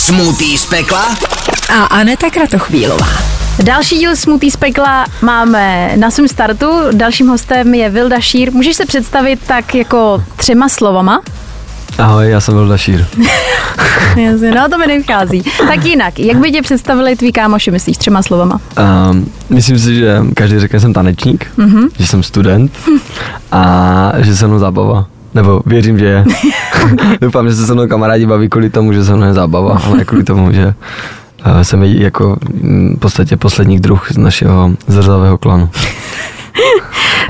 Smutý z pekla a Aneta Kratochvílová. Další díl Smutý z pekla máme na svém startu. Dalším hostem je Vilda Šír. Můžeš se představit tak jako třema slovama? Ahoj, já jsem Vilda Šír. Jasně, no to mi nevychází. Tak jinak, jak by tě představili tví kámoši, myslíš, třema slovama? Um, myslím si, že každý řekne, že jsem tanečník, mm-hmm. že jsem student a že jsem mnou zábava. Nebo věřím, že je. Doufám, že se se mnou kamarádi baví kvůli tomu, že se mnou je zábava, ale kvůli tomu, že uh, jsem jako v podstatě poslední druh z našeho zrzavého klanu.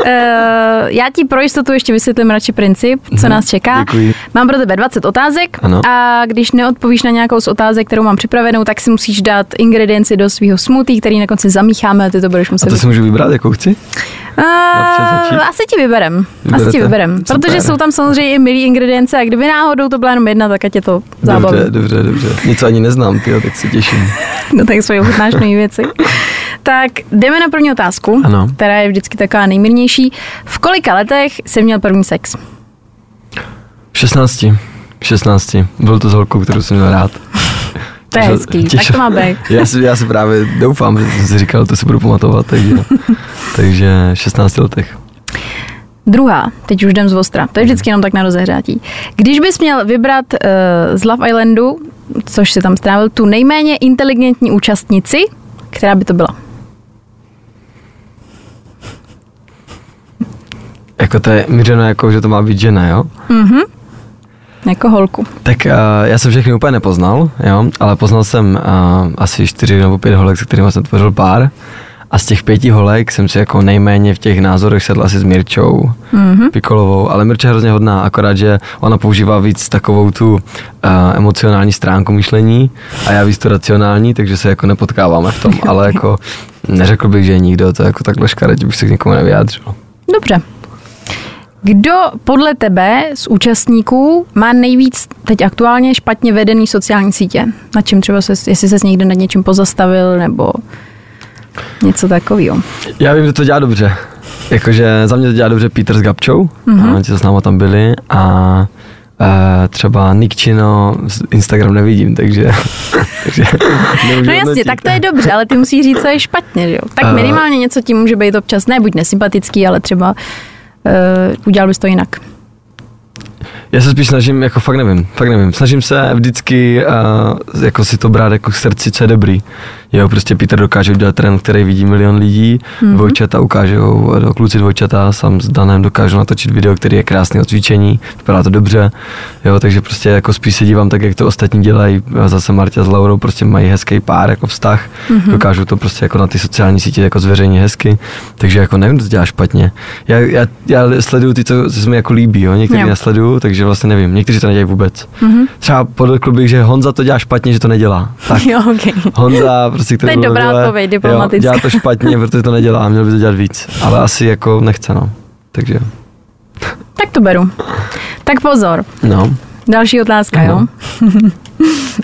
Uh, já ti pro jistotu ještě vysvětlím radši princip, co nás čeká. Děkuji. Mám pro tebe 20 otázek Ano. a když neodpovíš na nějakou z otázek, kterou mám připravenou, tak si musíš dát ingredienci do svého smoothie, který na konci zamícháme a ty to budeš muset A to si můžu vybrat, jakou chci? Uh, asi ti vyberem. Asi Vyberete? ti vyberem. Super. Protože jsou tam samozřejmě i milý ingredience a kdyby náhodou to byla jenom jedna, tak ať je to zábava. Dobře, dobře, dobře. Něco ani neznám, tyjo, tak se těším. No tak svoje ochutnáš nové věci. Tak jdeme na první otázku, Ano. která je vždycky taková nejmírnější. V kolika letech jsi měl první sex? V 16. V 16. Byl to s holkou, kterou jsem měl rád. To je hezký, tak to má být. Já si, já si právě doufám, že jsem si říkal, to si budu pamatovat, takže, takže 16 letech. Druhá, teď už jdem z ostra, to je vždycky jenom tak na rozehřátí. Když bys měl vybrat uh, z Love Islandu, což si tam strávil, tu nejméně inteligentní účastnici, která by to byla? Jako to je mířeno jako, že to má být žena, jo? Mhm. Jako holku. Tak uh, já jsem všechny úplně nepoznal, jo, ale poznal jsem uh, asi čtyři nebo pět holek, se kterými jsem tvořil pár. A z těch pěti holek jsem si jako nejméně v těch názorech sedl asi s Mirčou mm-hmm. Pikolovou, ale Mirča je hrozně hodná, akorát, že ona používá víc takovou tu uh, emocionální stránku myšlení a já víc tu racionální, takže se jako nepotkáváme v tom, ale jako neřekl bych, že je nikdo, to jako takhle škaredě bych se k někomu nevyjádřil. Dobře. Kdo podle tebe z účastníků má nejvíc teď aktuálně špatně vedený sociální sítě? Na čem třeba se, jestli se někde nad něčím pozastavil nebo něco takového? Já vím, že to dělá dobře. Jakože za mě to dělá dobře Peter s Gabčou, mm-hmm. ti, co s náma tam byli a Uh, třeba z Instagram nevidím, takže... takže No jasně, tak to je dobře, ale ty musíš říct, co je špatně, že jo? Tak minimálně něco tím může být občas, ne buď nesympatický, ale třeba uh, udělal bys to jinak. Já se spíš snažím, jako fakt nevím, fakt nevím. Snažím se vždycky uh, jako si to brát jako k srdci, co je dobrý. Jo, prostě Peter dokáže udělat trend, který vidí milion lidí, mm-hmm. dvojčata ukážou, do kluci dvojčata, sám s Danem dokážu natočit video, který je krásný od cvičení, vypadá to dobře, jo, takže prostě jako spíš se dívám tak, jak to ostatní dělají, zase Marta s Laurou prostě mají hezký pár, jako vztah, mm-hmm. dokážou to prostě jako na ty sociální sítě jako zveřejnit hezky, takže jako nevím, co dělá špatně. Já, já, já sleduju ty, co, co se mi jako líbí, jo, některý Jo. nesleduju, takže vlastně nevím, někteří to nedělají vůbec. Mm-hmm. Třeba podle bych, že Honza to dělá špatně, že to nedělá. Tak. Jo, okay. Honza, prostě, který To je dobrá odpověď, jo, diplomatická. dělá to špatně, protože to nedělá, měl by to dělat víc. Ale asi jako nechce, no. Takže, Tak to beru. Tak pozor, no, další otázka, Ano. jo?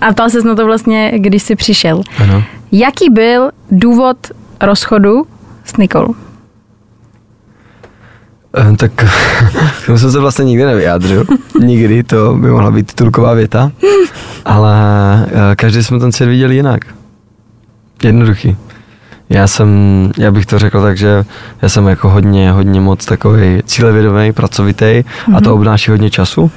A ptal ses na to vlastně, když jsi přišel. ano. Jaký byl důvod rozchodu s Nikolou? Eh, Tak k tomu jsem se vlastně nikdy nevyjádřil. Nikdy, to by mohla být titulková věta. Ale eh, každý jsme ten svět viděl jinak. Jednoduchý. Já jsem, já bych to řekl tak, že já jsem jako hodně, hodně moc takový cílevědomý, pracovitý mm-hmm. a to obnáší hodně času.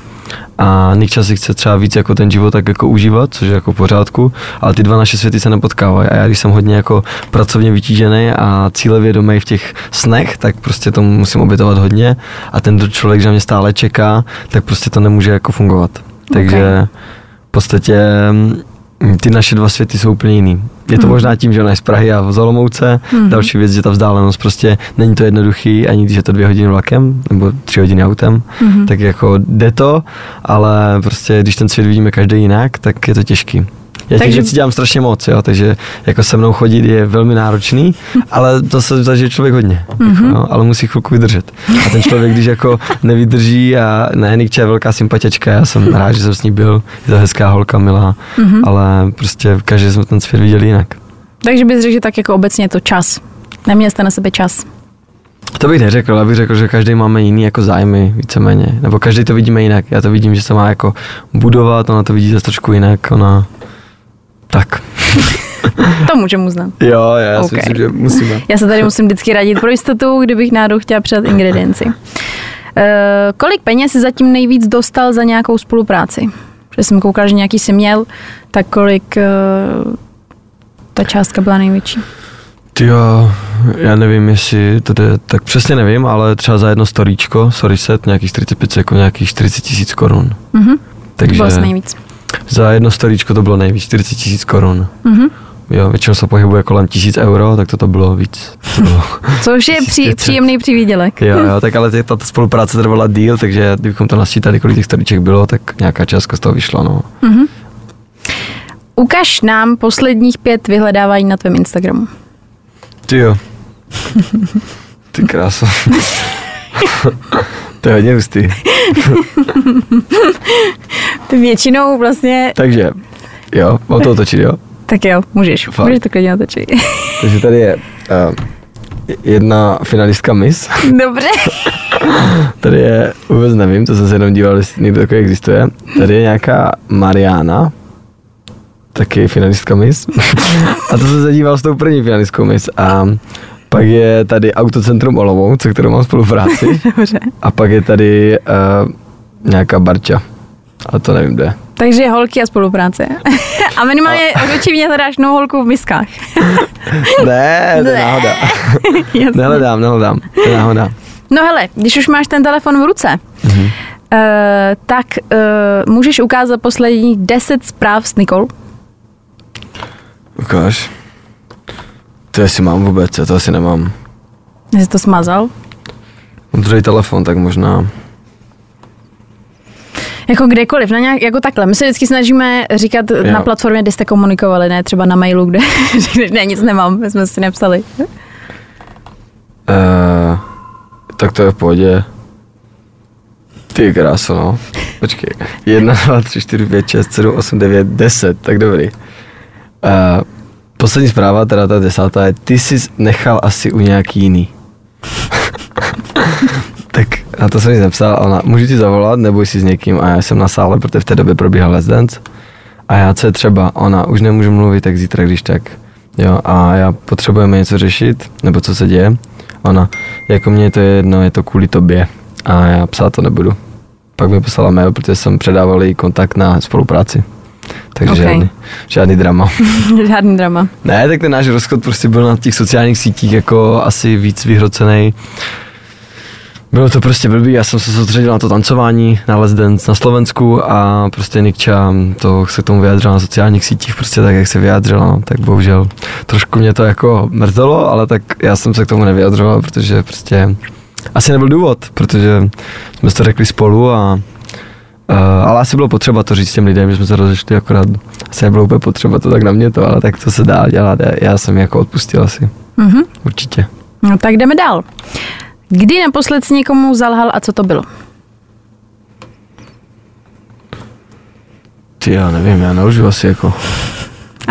A Nikča si chce třeba víc jako ten život tak jako užívat, což je jako v pořádku, ale ty dva naše světy se nepotkávají. A já když jsem hodně jako pracovně vytížený a cílevědomý v těch snech, tak prostě to musím obětovat hodně a ten člověk, že na mě stále čeká, tak prostě to nemůže jako fungovat. Takže v podstatě mm, ty naše dva světy jsou úplně jiný. Je to možná tím, že ona je z Prahy a z Olomouce. Další věc, že ta vzdálenost prostě není to jednoduchý, ani když je to dvě hodiny vlakem nebo tři hodiny autem, tak jako jde to, ale prostě když ten svět vidíme každý jinak, tak je to těžký. Já těch Takže- věcí dělám strašně moc, jo, takže jako se mnou chodit je velmi náročný, ale to se zažije člověk hodně, jako, jo, ale musí chvilku vydržet. A ten člověk, když jako nevydrží a ne, Nikča je velká sympatička, já jsem rád, že jsem s ní byl, je to hezká holka, milá, ale prostě každý jsme ten svět viděli jinak. Takže bys řekl, že tak jako obecně je to čas. Neměl jste na sebe čas. To bych neřekl, já bych řekl, že každý máme jiný jako zájmy, víceméně. Nebo každý to vidíme jinak. Já to vidím, že se má jako budovat, ona to vidí zase trošku jinak, ona Tak. To můžeme uznat. Jo, já Ok. si myslím, že musíme. Já se tady musím vždycky radit pro jistotu, kdybych náhodou chtěla přidat ingredienci. Uh, kolik peněz jsi zatím nejvíc dostal za nějakou spolupráci? Protože jsem koukala, že nějaký jsi měl, tak kolik uh, ta částka byla největší? Jo, já nevím, jestli to jde, tak přesně nevím, ale třeba za jedno storíčko, sorry set, nějakých 45 sekund, nějakých 40 tisíc korun. Mhm. To Takže bylo asi nejvíc. Za jedno storíčko to bylo nejvíc, 40 tisíc korun. Mhm. Jo, většinou se pohybuje kolem tisíc euro, tak to, to bylo víc. To bylo. Což je pří, 1500. příjemný přivídělek. jo, jo, tak ale tato spolupráce trvala díl, takže kdybychom to nasčítali, kolik těch storíček bylo, tak nějaká částka z toho vyšla, no. Mhm. Ukaž nám posledních pět vyhledávání na tvém Instagramu. Ty jo. Ty krása. to je hodně hustý. Ty většinou vlastně, Takže, jo, mám to otočit, jo. tak jo, můžeš, Fakt. můžeš to klidně otočit. Takže tady je uh, jedna finalistka Miss. Dobře. Tady je, vůbec nevím, to jsem se jenom díval, jestli někdo takový existuje. Tady je nějaká Mariana, taky finalistka Miss. A to jsem se díval s tou první finalistkou Miss. A pak je tady Autocentrum Olomouc, se kterou mám spolupráci. Dobře. A pak je tady uh, nějaká Barča. Ale to nevím, kde. Takže holky a spolupráce. A minimálně očividně hledáš novou holku v miskách. Ne, to je Ne. náhoda. Jasně. Nehledám, nehledám. To je náhoda. No hele, když už máš ten telefon v ruce, Mhm. uh, tak uh, můžeš ukázat posledních 10 zpráv s Nikol. Ukáž. To jestli mám vůbec, já to asi nemám. Jsi to smazal? Mám druhý telefon, tak možná. Jako kdekoliv, na nějak, jako takhle. My se vždycky snažíme říkat jo. na platformě, kde jste komunikovali, ne třeba na mailu, kde ne, nic nemám, my jsme si nepsali. Uh, tak to je v pohodě. Ty kráso, no. Počkej. 1, 2, 3, 4, 5, 6, 7, 8, 9, 10. Tak dobrý. Uh, poslední zpráva, teda ta desátá je, ty jsi nechal asi u nějaký jiný. tak a to jsem jí napsal, a ona, můžu ti zavolat, nebo jsi s někým? A já jsem na sále, protože v té době probíhal Let's Dance. A já, co je třeba? Ona, už nemůžu mluvit, tak zítra, když tak. Jo, a já potřebujeme něco řešit, nebo co se děje. Ona, jako mě to je jedno, je to kvůli tobě. A já psát to nebudu. Pak mi poslala mail, protože jsem předával jí kontakt na spolupráci. Takže Ok. okay. žádný, žádný drama. Žádný drama. Ne, tak ten náš rozchod prostě byl na těch sociálních sítích jako asi víc vyhrocený. Bylo to prostě blbý, já jsem se soustředil na to tancování, na Let's Dance na Slovensku a prostě Nikča to se k tomu vyjádřila na sociálních sítích, prostě tak, jak se vyjádřila, no, tak bohužel trošku mě to jako mrzelo, ale tak já jsem se k tomu nevyjadřoval, protože prostě asi nebyl důvod, protože jsme to řekli spolu a Uh, ale asi bylo potřeba to říct těm lidem, že jsme se rozešli, akorát asi nebylo úplně potřeba to tak na mě to, ale tak to se dá dělat. Já, jsem jako odpustil asi, Mhm. určitě. No tak jdeme dál. Kdy naposled jsi někomu zalhal a co to bylo? Ty já nevím, já nelžu asi jako.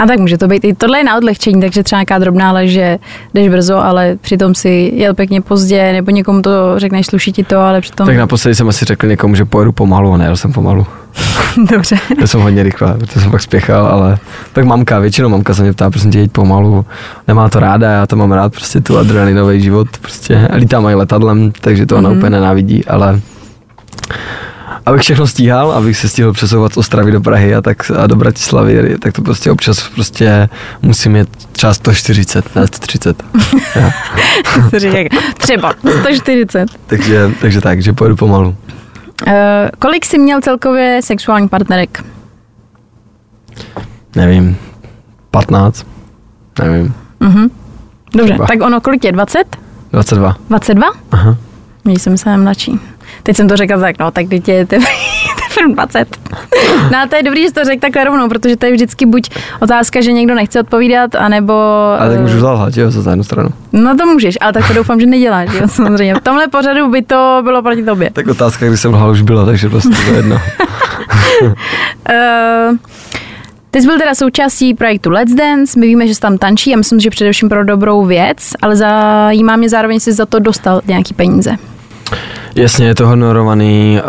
A tak může to být i tohle je na odlehčení, takže třeba nějaká drobná lež, že jdeš brzo, ale přitom si jel pěkně pozdě, nebo někomu to řekneš, sluší ti to, ale přitom... Tak naposledy jsem asi řekl někomu, že pojedu pomalu a nejel jsem pomalu. Dobře. Já jsem hodně rychle, protože jsem pak spěchal, ale tak mamka, většinou mamka se mě ptá, prosím tě, jeď pomalu. Nemá to ráda, já to mám rád, prostě tu adrenalinový život, prostě lítám i letadlem, takže to ona Mhm. úplně nenávidí, ale abych všechno stíhal, abych se stihl přesouvat z Ostravy do Prahy a, tak, a do Bratislavy, tak to prostě občas prostě musím mít třeba 140, ne 130. Ja. Co říkám? Třeba 140. takže, takže tak, že pojedu pomalu. Uh, kolik jsi měl celkově sexuální partnerek? Nevím, 15, nevím, Mhm. Dobře, Třeba. tak ono, kolik je? 20? 22. 22? Aha. Měl jsem se mladší. Teď jsem to řekla tak, no, tak teď je teprve teprve 20. No a to je dobrý, že jsi to řekl takhle rovnou, protože to je vždycky buď otázka, že někdo nechce odpovídat, anebo... Ale tak můžu zalhat, jo, za jednu stranu. No to můžeš, ale tak to doufám, že neděláš, jo, samozřejmě. V tomhle pořadu by to bylo proti tobě. Tak otázka, kdy jsem lhal, už byla, takže prostě to jedno. Uh, ty jsi byl teda součástí projektu Let's Dance, my víme, že jsi tam tančí a myslím, že především pro dobrou věc, ale zajímá mě zároveň, jestli jsi za to dostal nějaký peníze. Jasně, je to honorovaný,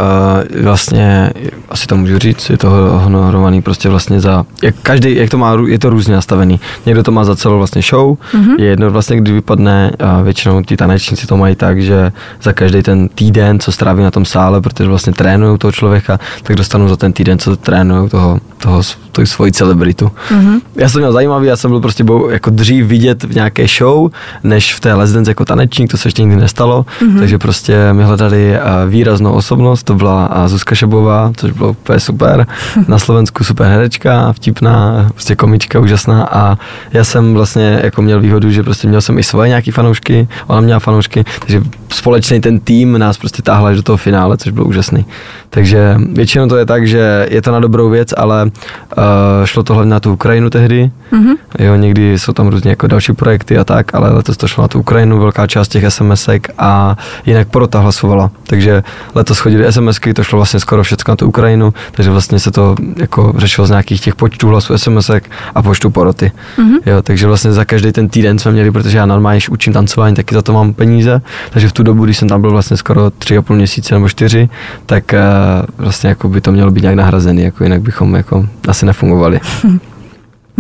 uh, vlastně, asi to můžu říct, je to honorovaný prostě vlastně za, jak každý, jak to má, je to různě nastavený. Někdo to má za celou vlastně show, mm-hmm. je jedno vlastně, kdy vypadne, uh, většinou ti tanečníci to mají tak, že za každý ten týden, co stráví na tom sále, protože vlastně trénují toho člověka, tak dostanou za ten týden, co trénují toho, toho, toho svoji celebritu. Mm-hmm. Já jsem měl zajímavý, já jsem byl prostě byl jako dřív vidět v nějaké show, než v té Les Dance jako tanečník, to se ještě nikdy nestalo, mm-hmm. takže prostě mi hledali eh, výraznou osobnost, to byla eh, Zuzka Šebová, což bylo úplně super, na Slovensku super herečka, vtipná, prostě komička úžasná a já jsem vlastně jako měl výhodu, že prostě měl jsem i svoje nějaký fanoušky, ona měla fanoušky, takže společný ten tým nás prostě táhla do toho finále, což bylo úžasný. Takže většinou to je tak, že je to na dobrou věc, ale uh, šlo to hlavně na tu Ukrajinu tehdy. Mm-hmm. Jo, někdy jsou tam různě jako další projekty a tak, ale letos to šlo na tu Ukrajinu, velká část těch SMSek a jinak porota hlasovala. Takže letos chodili SMSky, to šlo vlastně skoro všechno na tu Ukrajinu, takže vlastně se to jako řešilo z nějakých těch počtů hlasů SMSek a počtu poroty. Mm-hmm. Jo, takže vlastně za každý ten týden jsme měli, protože já normálně učím tancování, taky za to mám peníze, takže v tu dobu, když jsem tam byl vlastně skoro tři a půl měsíce nebo čtyři, tak uh, vlastně jako by to mělo být nějak nahrazený, jako jinak bychom jako asi nefungovali.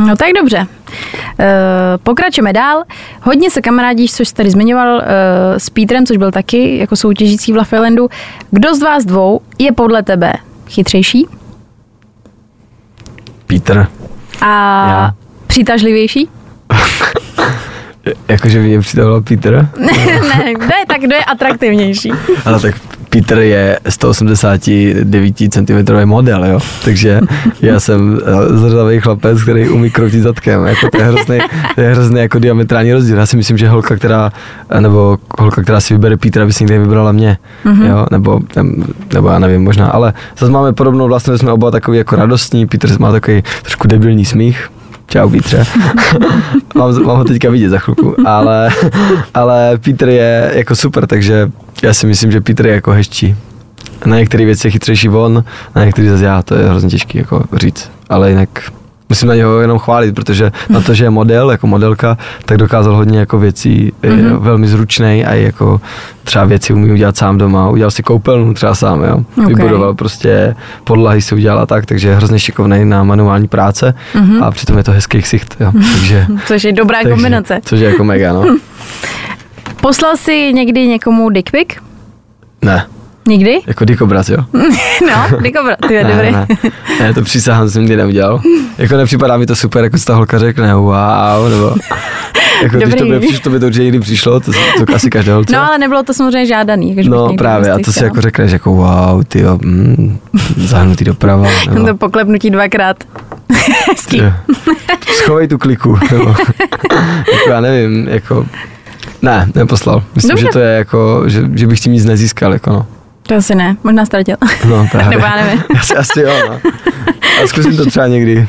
No tak dobře. E, pokračujeme dál. Hodně se kamarádíš, což jsi tady zmiňoval, e, s Pítrem, což byl taky jako soutěžící v Lafelandu. Kdo z vás dvou je podle tebe chytřejší? Pítr. A Já. přitažlivější? Jakože by mě přitahoval Pítr? ne, ne, tak kdo je atraktivnější? Ale tak Peter je 189 cm model, jo? takže já jsem eh, zrzavý chlapec, který umí kroutit zadkem. Jako to, je hrozný, to je hrozný jako diametrální rozdíl. Já si myslím, že holka, která, nebo holka, která si vybere Petra, by si někdy vybrala mě, mm-hmm. jo? Nebo, nebo já nevím, možná, ale zase máme podobnou vlastně, jsme oba takový jako radostní, Peter má takový trošku debilní smích, Čau Pítře. mám, mám ho teďka vidět za chvilku, ale, ale Petr je jako super, takže já si myslím, že Petr je jako hezčí. Na některé věci je chytřejší on, na některé zase já, to je hrozně těžký jako říct, ale jinak musím na něho jenom chválit, protože na to, že je model, jako modelka, tak dokázal hodně jako věcí, je mm-hmm. velmi zručný a jako třeba věci umí udělat sám doma, udělal si koupelnu třeba sám, jo. Okay. Vybudoval prostě podlahy si udělala tak, takže je hrozně šikovný na manuální práce mm-hmm. a přitom je to hezký ksicht, jo. Takže, což je dobrá takže, kombinace. Což je jako mega, no. Poslal jsi někdy někomu dick pic? Ne. Nikdy? Jako dikobraz, jo? no, dikobraz, ty je ne, dobrý. Ne, ne, to přísahám, jsem nikdy neudělal. Jako nepřipadá mi to super, jako ta holka řekne, wow, nebo... Jako Dobrý. když to by, přišlo, to by to určitě někdy přišlo, to, to asi každé holce. No ale nebylo to samozřejmě žádaný. No právě, a to si jako řekneš, jako wow, ty jo, mm, zahnutý doprava. Nebo... To poklepnutí dvakrát. Hezký. Schovej tu kliku. Nebo, jako já nevím, jako ne, neposlal. Myslím, Dobře. že to je jako, že, že bych tím nic nezískal, jako no. To asi ne, možná ztratil. No právě. Nebo já nevím. Asi, asi jo, no. A zkusím to třeba někdy.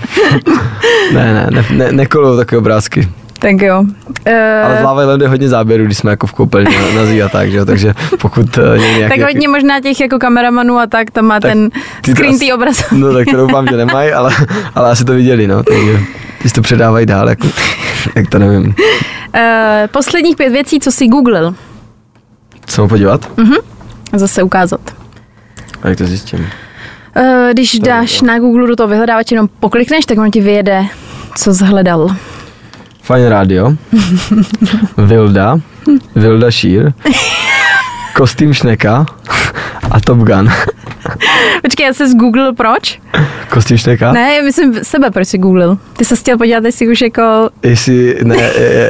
ne, ne, ne, ne nekoluju takové obrázky. Tak jo. Uh, Ale v Lava je hodně záběrů, když jsme jako v koupelně na, na a tak, že jo, takže pokud uh, nějaký, Tak hodně možná těch jako kameramanů a tak, tam má tak ten screen tý obraz. No tak to doufám, že nemají, ale, ale asi to viděli, no, takže když to předávají dál, jako, jak to nevím. Uh, posledních pět věcí, co jsi googlil. Co podívat? Uh-huh. Zase ukázat. A jak to zjistím? Uh, když to dáš na Google do toho vyhledávače, jenom poklikneš, tak on ti vyjede, co zhledal. Fajn rádio. Vilda. Vilda Šír. Kostým Šneka a Top Gun. Počkej, já se Google proč? Kostým šteka? Ne, já myslím sebe, proč jsi googlil. Ty se chtěl podívat, jestli už jako... Jestli, ne,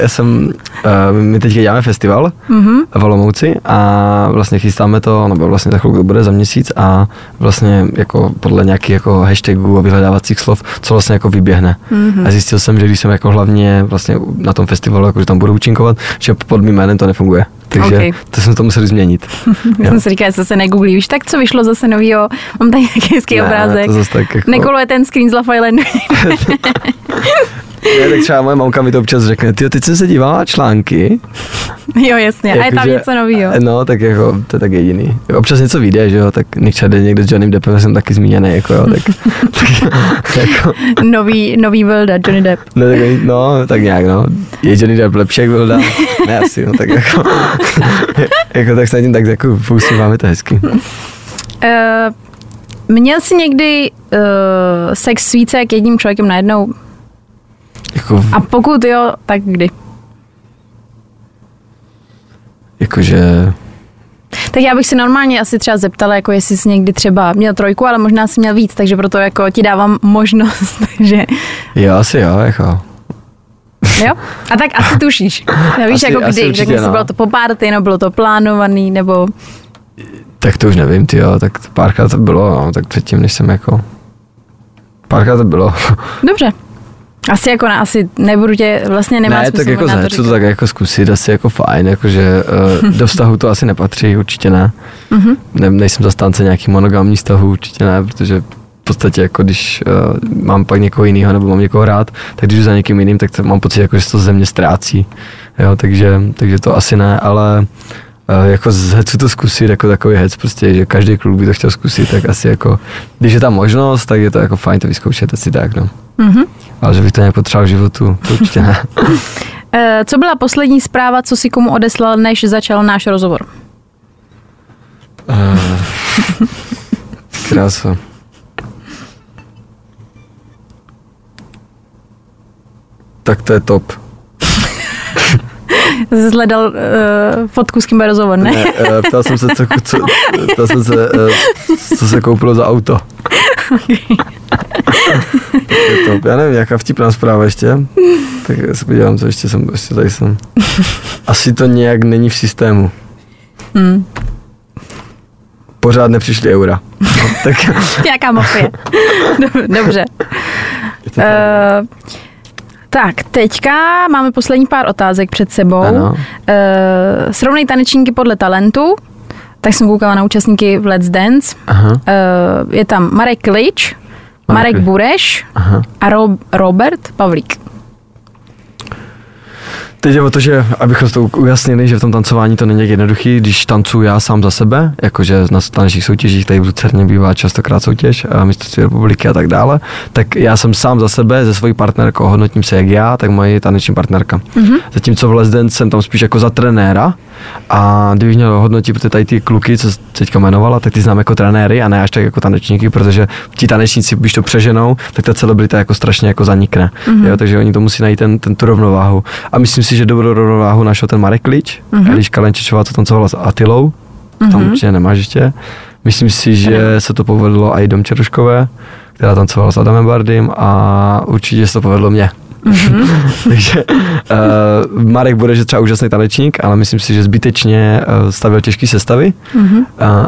já jsem, uh, my teď děláme festival mm-hmm. v Olomouci a vlastně chystáme to, nebo vlastně za chvilku to bude za měsíc a vlastně jako podle nějakých jako hashtagů a vyhledávacích slov, co vlastně jako vyběhne. Mm-hmm. A zjistil jsem, že když jsem jako hlavně vlastně na tom festivalu, jako, že tam budu účinkovat, že pod mým jménem to nefunguje. Takže okay. to jsme to museli změnit. Já jsem si říkal, že se negooglí. Víš, tak co vyšlo zase novýho? Mám tady nějaký hezký ne, obrázek. To zase tak jako... Nekoluje ten screen z Lafayette. Ne, tak třeba moje mamka mi to občas řekne, ty teď jsem se dívala na články. Jo, jasně. A je tam Jakože- něco nového. No, tak jako, to je tak jediný. Občas něco vyjde, že jo, tak Nick Chad někde s Johnnym Deppem jsem taky zmíněný, jako jo, tak, tak jako, Nový, nový Vilda, Johnny Depp. no, tak, no, tak nějak, no. Je Johnny Depp lepší, jak Vilda? Ne, asi, no, tak jako, jako tak se tím tak jako pousíváme to hezky. Uh, měl jsi někdy uh, sex s více jak jedním člověkem najednou? Jako, A pokud jo, tak kdy? jakože, Tak já bych si normálně asi třeba zeptala, jako jestli jsi někdy třeba měl trojku, ale možná jsi měl víc, takže proto jako ti dávám možnost, takže jo, asi jo, jako. jo. A tak asi tušíš. Nevíš, Asi- jako kdy, si, no. bylo to po párty, nebo bylo to plánovaný, nebo Tak to už nevím, ty jo, tak párkrát to bylo, no, tak předtím, než jsem jako, párkrát to bylo. dobře. Asi jako na, asi nebudu tě, vlastně nemá ne, smysl tak jako za to to tak jako zkusit, asi jako fajn, jakože uh, do vztahu to asi nepatří, určitě ne. Mhm. ne nejsem zastánce nějaký monogamní vztahu, určitě ne, protože v podstatě jako když uh, mám pak někoho jiného nebo mám někoho rád, tak když jdu za někým jiným, tak to mám pocit, jako, že se to ze mě ztrácí. Jo, takže, takže to asi ne, ale uh, jako z hecu to zkusit, jako takový hec, prostě, že každý kluk by to chtěl zkusit, tak asi jako, když je tam možnost, tak je to jako fajn to vyzkoušet, asi tak, no. Mhm. Ale že bych to nějak potřeboval v životu, to určitě ne. Eh, Co byla poslední zpráva, co si komu odeslal, než začal náš rozhovor? Uh, krása. Tak to je top. Jsi hledal uh, fotku, s kým rozhovor, ne? Ne, eh, ptal jsem se, co, co, ptal jsem se, eh, co se koupilo za auto. Je top. Já nevím, jaká vtipná zpráva ještě. Tak já se podívám, co ještě jsem, ještě tady jsem. Asi to nějak není v systému. Hmm. Pořád nepřišly eura. No, tak Nějaká mafie. Dob- Dobře. to. Uh, tak, teďka máme poslední pár otázek před sebou. Ano. Uh, srovnej tanečníky podle talentu. Tak jsem koukala na účastníky v Let's Dance. Aha, Uh, je tam Marek Klič, Marek Klič. Bureš aha. a Ro- Robert Pavlík. Teď je o to, že abychom to ujasnili, že v tom tancování to není jednoduchý, když tancuju já sám za sebe, jakože na tanečních soutěžích, tady v Lucerně bývá častokrát soutěž, a mistrovství republiky a tak dále, tak já jsem sám za sebe, ze svojí partnerkou, hodnotím se jak já, tak moje taneční partnerka. Mm-hmm. Zatímco v Les Dance jsem tam spíš jako za trenéra a kdybych měl hodnotit, protože tady ty kluky, co teďka jmenovala, tak ty znám jako trenéry a ne až tak jako tanečníky, protože ti tanečníci, když to přeženou, tak ta celebrita jako strašně jako zanikne. Mm-hmm. Jo, takže oni to musí najít ten, ten, tu rovnováhu. A myslím si, že dobrou rovnováhu našel ten Marek Klič, mm-hmm. Eliš Kalenčičová, co tancovala s Atilou, mm-hmm. tam určitě nemáš ještě. Myslím si, že se to povedlo i Dom Čeruškové, která tancovala s Adamem Bardym a určitě se to povedlo mně. Mm-hmm. Takže uh, Marek bude, že třeba úžasný tanečník, ale myslím si, že zbytečně uh, stavil těžké sestavy mm-hmm. uh,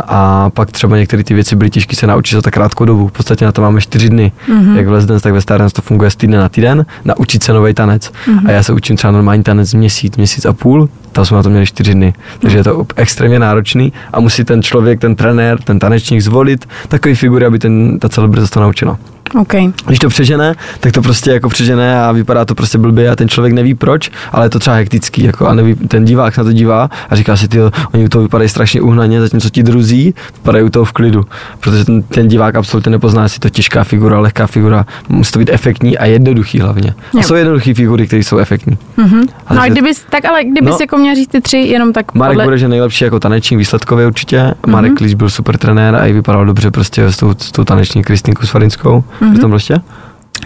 a pak třeba některé ty věci byly těžké se naučit za tak krátkou dobu. V podstatě na to máme čtyři dny. Mm-hmm. Jak v Les Dance, tak ve Star Dance to funguje z týdne na týden, naučit se nový tanec. Mm-hmm. A já se učím třeba normální tanec měsíc, měsíc a půl, tam jsme na to měli čtyři dny. Takže je to extrémně náročný a musí ten člověk, ten trenér, ten tanečník zvolit takový figury, aby ten, ta celebrita to naučila. you know. OK. Když to přežene, tak to prostě jako přežene a vypadá to prostě blbě a ten člověk neví proč, ale je to třeba hektický jako a neví, ten divák na to dívá a říká si, ty, oni u toho vypadají strašně uhnaně, zatímco ti druzí vypadají u toho v klidu, protože ten, ten divák absolutně nepozná, jestli to těžká figura, lehká figura, musí to být efektní a jednoduchý hlavně. A Jo. jsou jednoduché figury, které jsou efektní. Mhm. Ale No a kdybys, tak ale kdybys No. jako měl říct ty tři, jenom tak Marek podle... bude, že nejlepší jako tanečník výsledkově určitě. Marek Klíč byl super trenér a i vypadal dobře prostě s tou, s tou taneční Kristýnkou Svarinskou. Mm-hmm. tam byl ještě?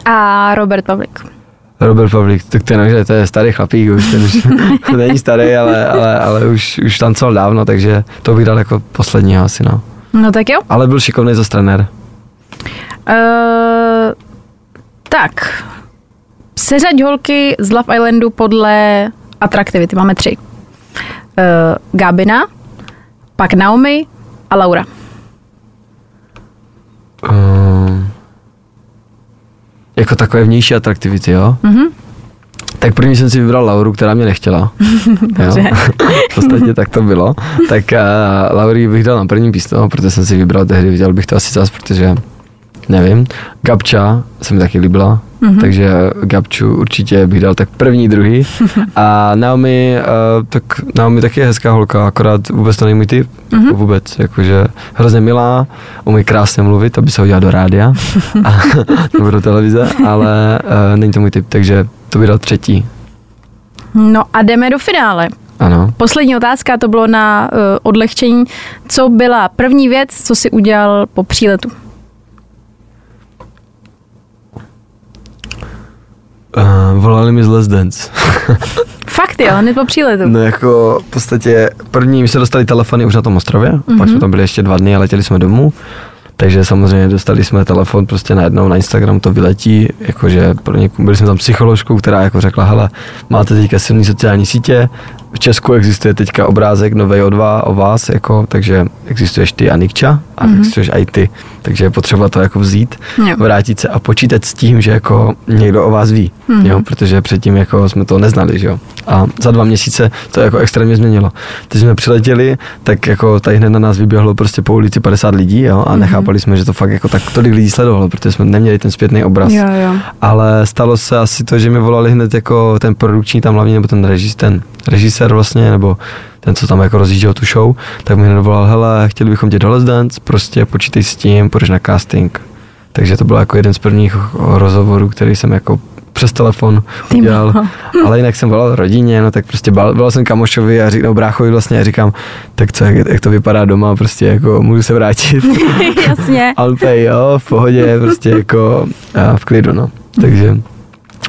A Robert Pavlík. Robert Pavlík, tak ten, že to je starý chlapík, už ten už není starý, ale, ale, ale už, už tancoval dávno, takže to bych dal jako posledního asi, no. No tak jo. Ale byl šikovný za trenér. Uh, tak. Seřaď holky z Love Islandu podle atraktivity. Máme tři. Uh, Gabina, pak Naomi a Laura. Um, jako takové vnější atraktivity, jo? Mhm. Tak první jsem si vybral Lauru, která mě nechtěla. Dobře. v podstatě tak to bylo. Tak uh, Laurii bych dal na první místo, protože jsem si vybral tehdy, viděl bych to asi zas, protože nevím. Gabča se mi taky líbila, mm-hmm. takže Gabču určitě bych dal tak první, druhý. A Naomi, uh, tak Naomi taky je hezká holka, akorát vůbec to není můj typ, mm-hmm. jako vůbec, jakože hrozně milá, umí krásně mluvit, aby se hodila do rádia a, nebo do televize, ale uh, není to můj typ, takže to bych dal třetí. No a jdeme do finále. Ano. Poslední otázka, to bylo na uh, odlehčení. Co byla první věc, co si udělal po příletu? Uh, volali mi z Let's Dance. Fakt jo, hned po příletu. No jako v podstatě první, my jsme dostali telefony už na tom ostrově, mm-hmm. pak jsme tam byli ještě dva dny a letěli jsme domů. Takže samozřejmě dostali jsme telefon prostě najednou na Instagram to vyletí, jakože pro někoho, byli jsme tam psycholožkou, která jako řekla, hele, máte teďka silný sociální sítě, v Česku existuje teďka obrázek novej o dva o vás, jako, takže existuješ ty a Nikča a mm-hmm. existuješ i ty, takže je potřeba to jako vzít, Jo. vrátit se a počítat s tím, že jako někdo o vás ví, Mhm. jo, protože předtím jako jsme to neznali, že jo. A za dva měsíce to jako extrémně změnilo. Když jsme přiletěli, tak jako tady hned na nás vyběhlo prostě po ulici 50 lidí, jo, a nechápali jsme, že to fakt jako tak tolik lidí sledovalo, protože jsme neměli ten zpětný obraz. Jo, jo. Ale stalo se asi to, že mi volali hned jako ten produkční tam hlavně, nebo ten režis, ten režisér vlastně, nebo ten, co tam jako rozjížděl tu show, tak mi hned volal, hele, chtěli bychom tě do Let's Dance, prostě počítej s tím, půjdeš na casting. Takže to byl jako jeden z prvních rozhovorů, který jsem jako přes telefon udělal. Ale jinak jsem volal rodině, no tak prostě volal jsem kamošovi a říkal, no, bráchovi vlastně a říkám, tak co, jak, jak, to vypadá doma, prostě jako můžu se vrátit. Jasně. Alpej, jo, v pohodě, prostě jako a v klidu, no. Takže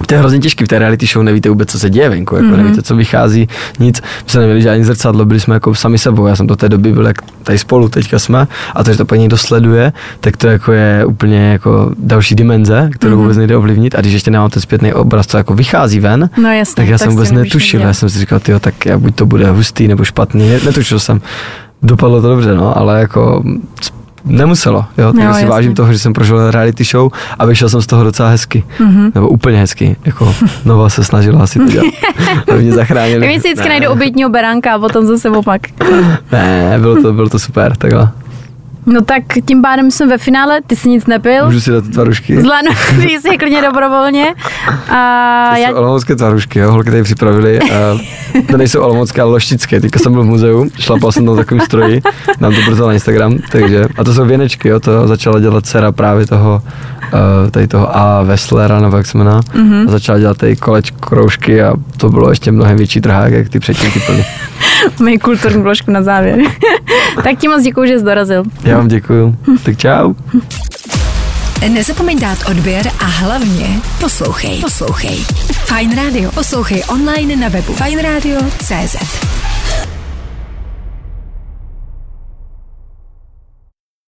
to je hrozně těžký, v té reality show nevíte vůbec, co se děje venku, jako mm-hmm. nevíte, co vychází, nic. My jsme neměli žádný zrcadlo, byli jsme jako sami sebou, já jsem do té doby byl jak tady spolu, teďka jsme, a to, že to paní někdo sleduje, tak to jako je úplně jako další dimenze, kterou mm-hmm. vůbec nejde ovlivnit a když ještě nemám ten zpětný obraz, co jako vychází ven, No jasně. tak já tak jsem vůbec netušil, já jsem si říkal, tyjo, tak já buď to bude hustý nebo špatný, Ne- netušil jsem. Dopadlo to dobře, no, ale jako nemuselo, jo, takže Jo, si vážím toho, že jsem prožil reality show a vyšel jsem z toho docela hezky, Mhm. nebo úplně hezky, jako Nova se snažila asi to dělat, aby mě zachránili. Mi si vždycky Ne, najdu obětního beránka a potom zase opak. Ne, bylo to, bylo to super, takhle. No tak tím pádem jsme ve finále, ty jsi nic nepil. Můžu si dát ty tvarušky? Zlano, ty jsi klidně dobrovolně. A To já, jsou olomoucké tvarušky, jo, holky tady připravili. Uh, to nejsou olomoucké, ale loštické. Teďka jsem byl v muzeu, šlapal jsem tam v takovým stroji, nám to brzo na Instagram, takže, a to jsou věnečky, jo, to začala dělat dcera právě toho, uh, tady toho A. Westlera, nebo jak se jmenuje, mm-hmm. a začala dělat tady kolečko, kroužky a to bylo ještě mnohem větší trhák, jak ty předtím ty plny. mají kulturní vložku na závěr. tak ti moc děkuji, že jsi dorazil. Já vám děkuju, tak čau. Nezapomeň dát odběr a hlavně poslouchej. Poslouchej. Fine Radio. Poslouchej online na webu fajnradio.cz.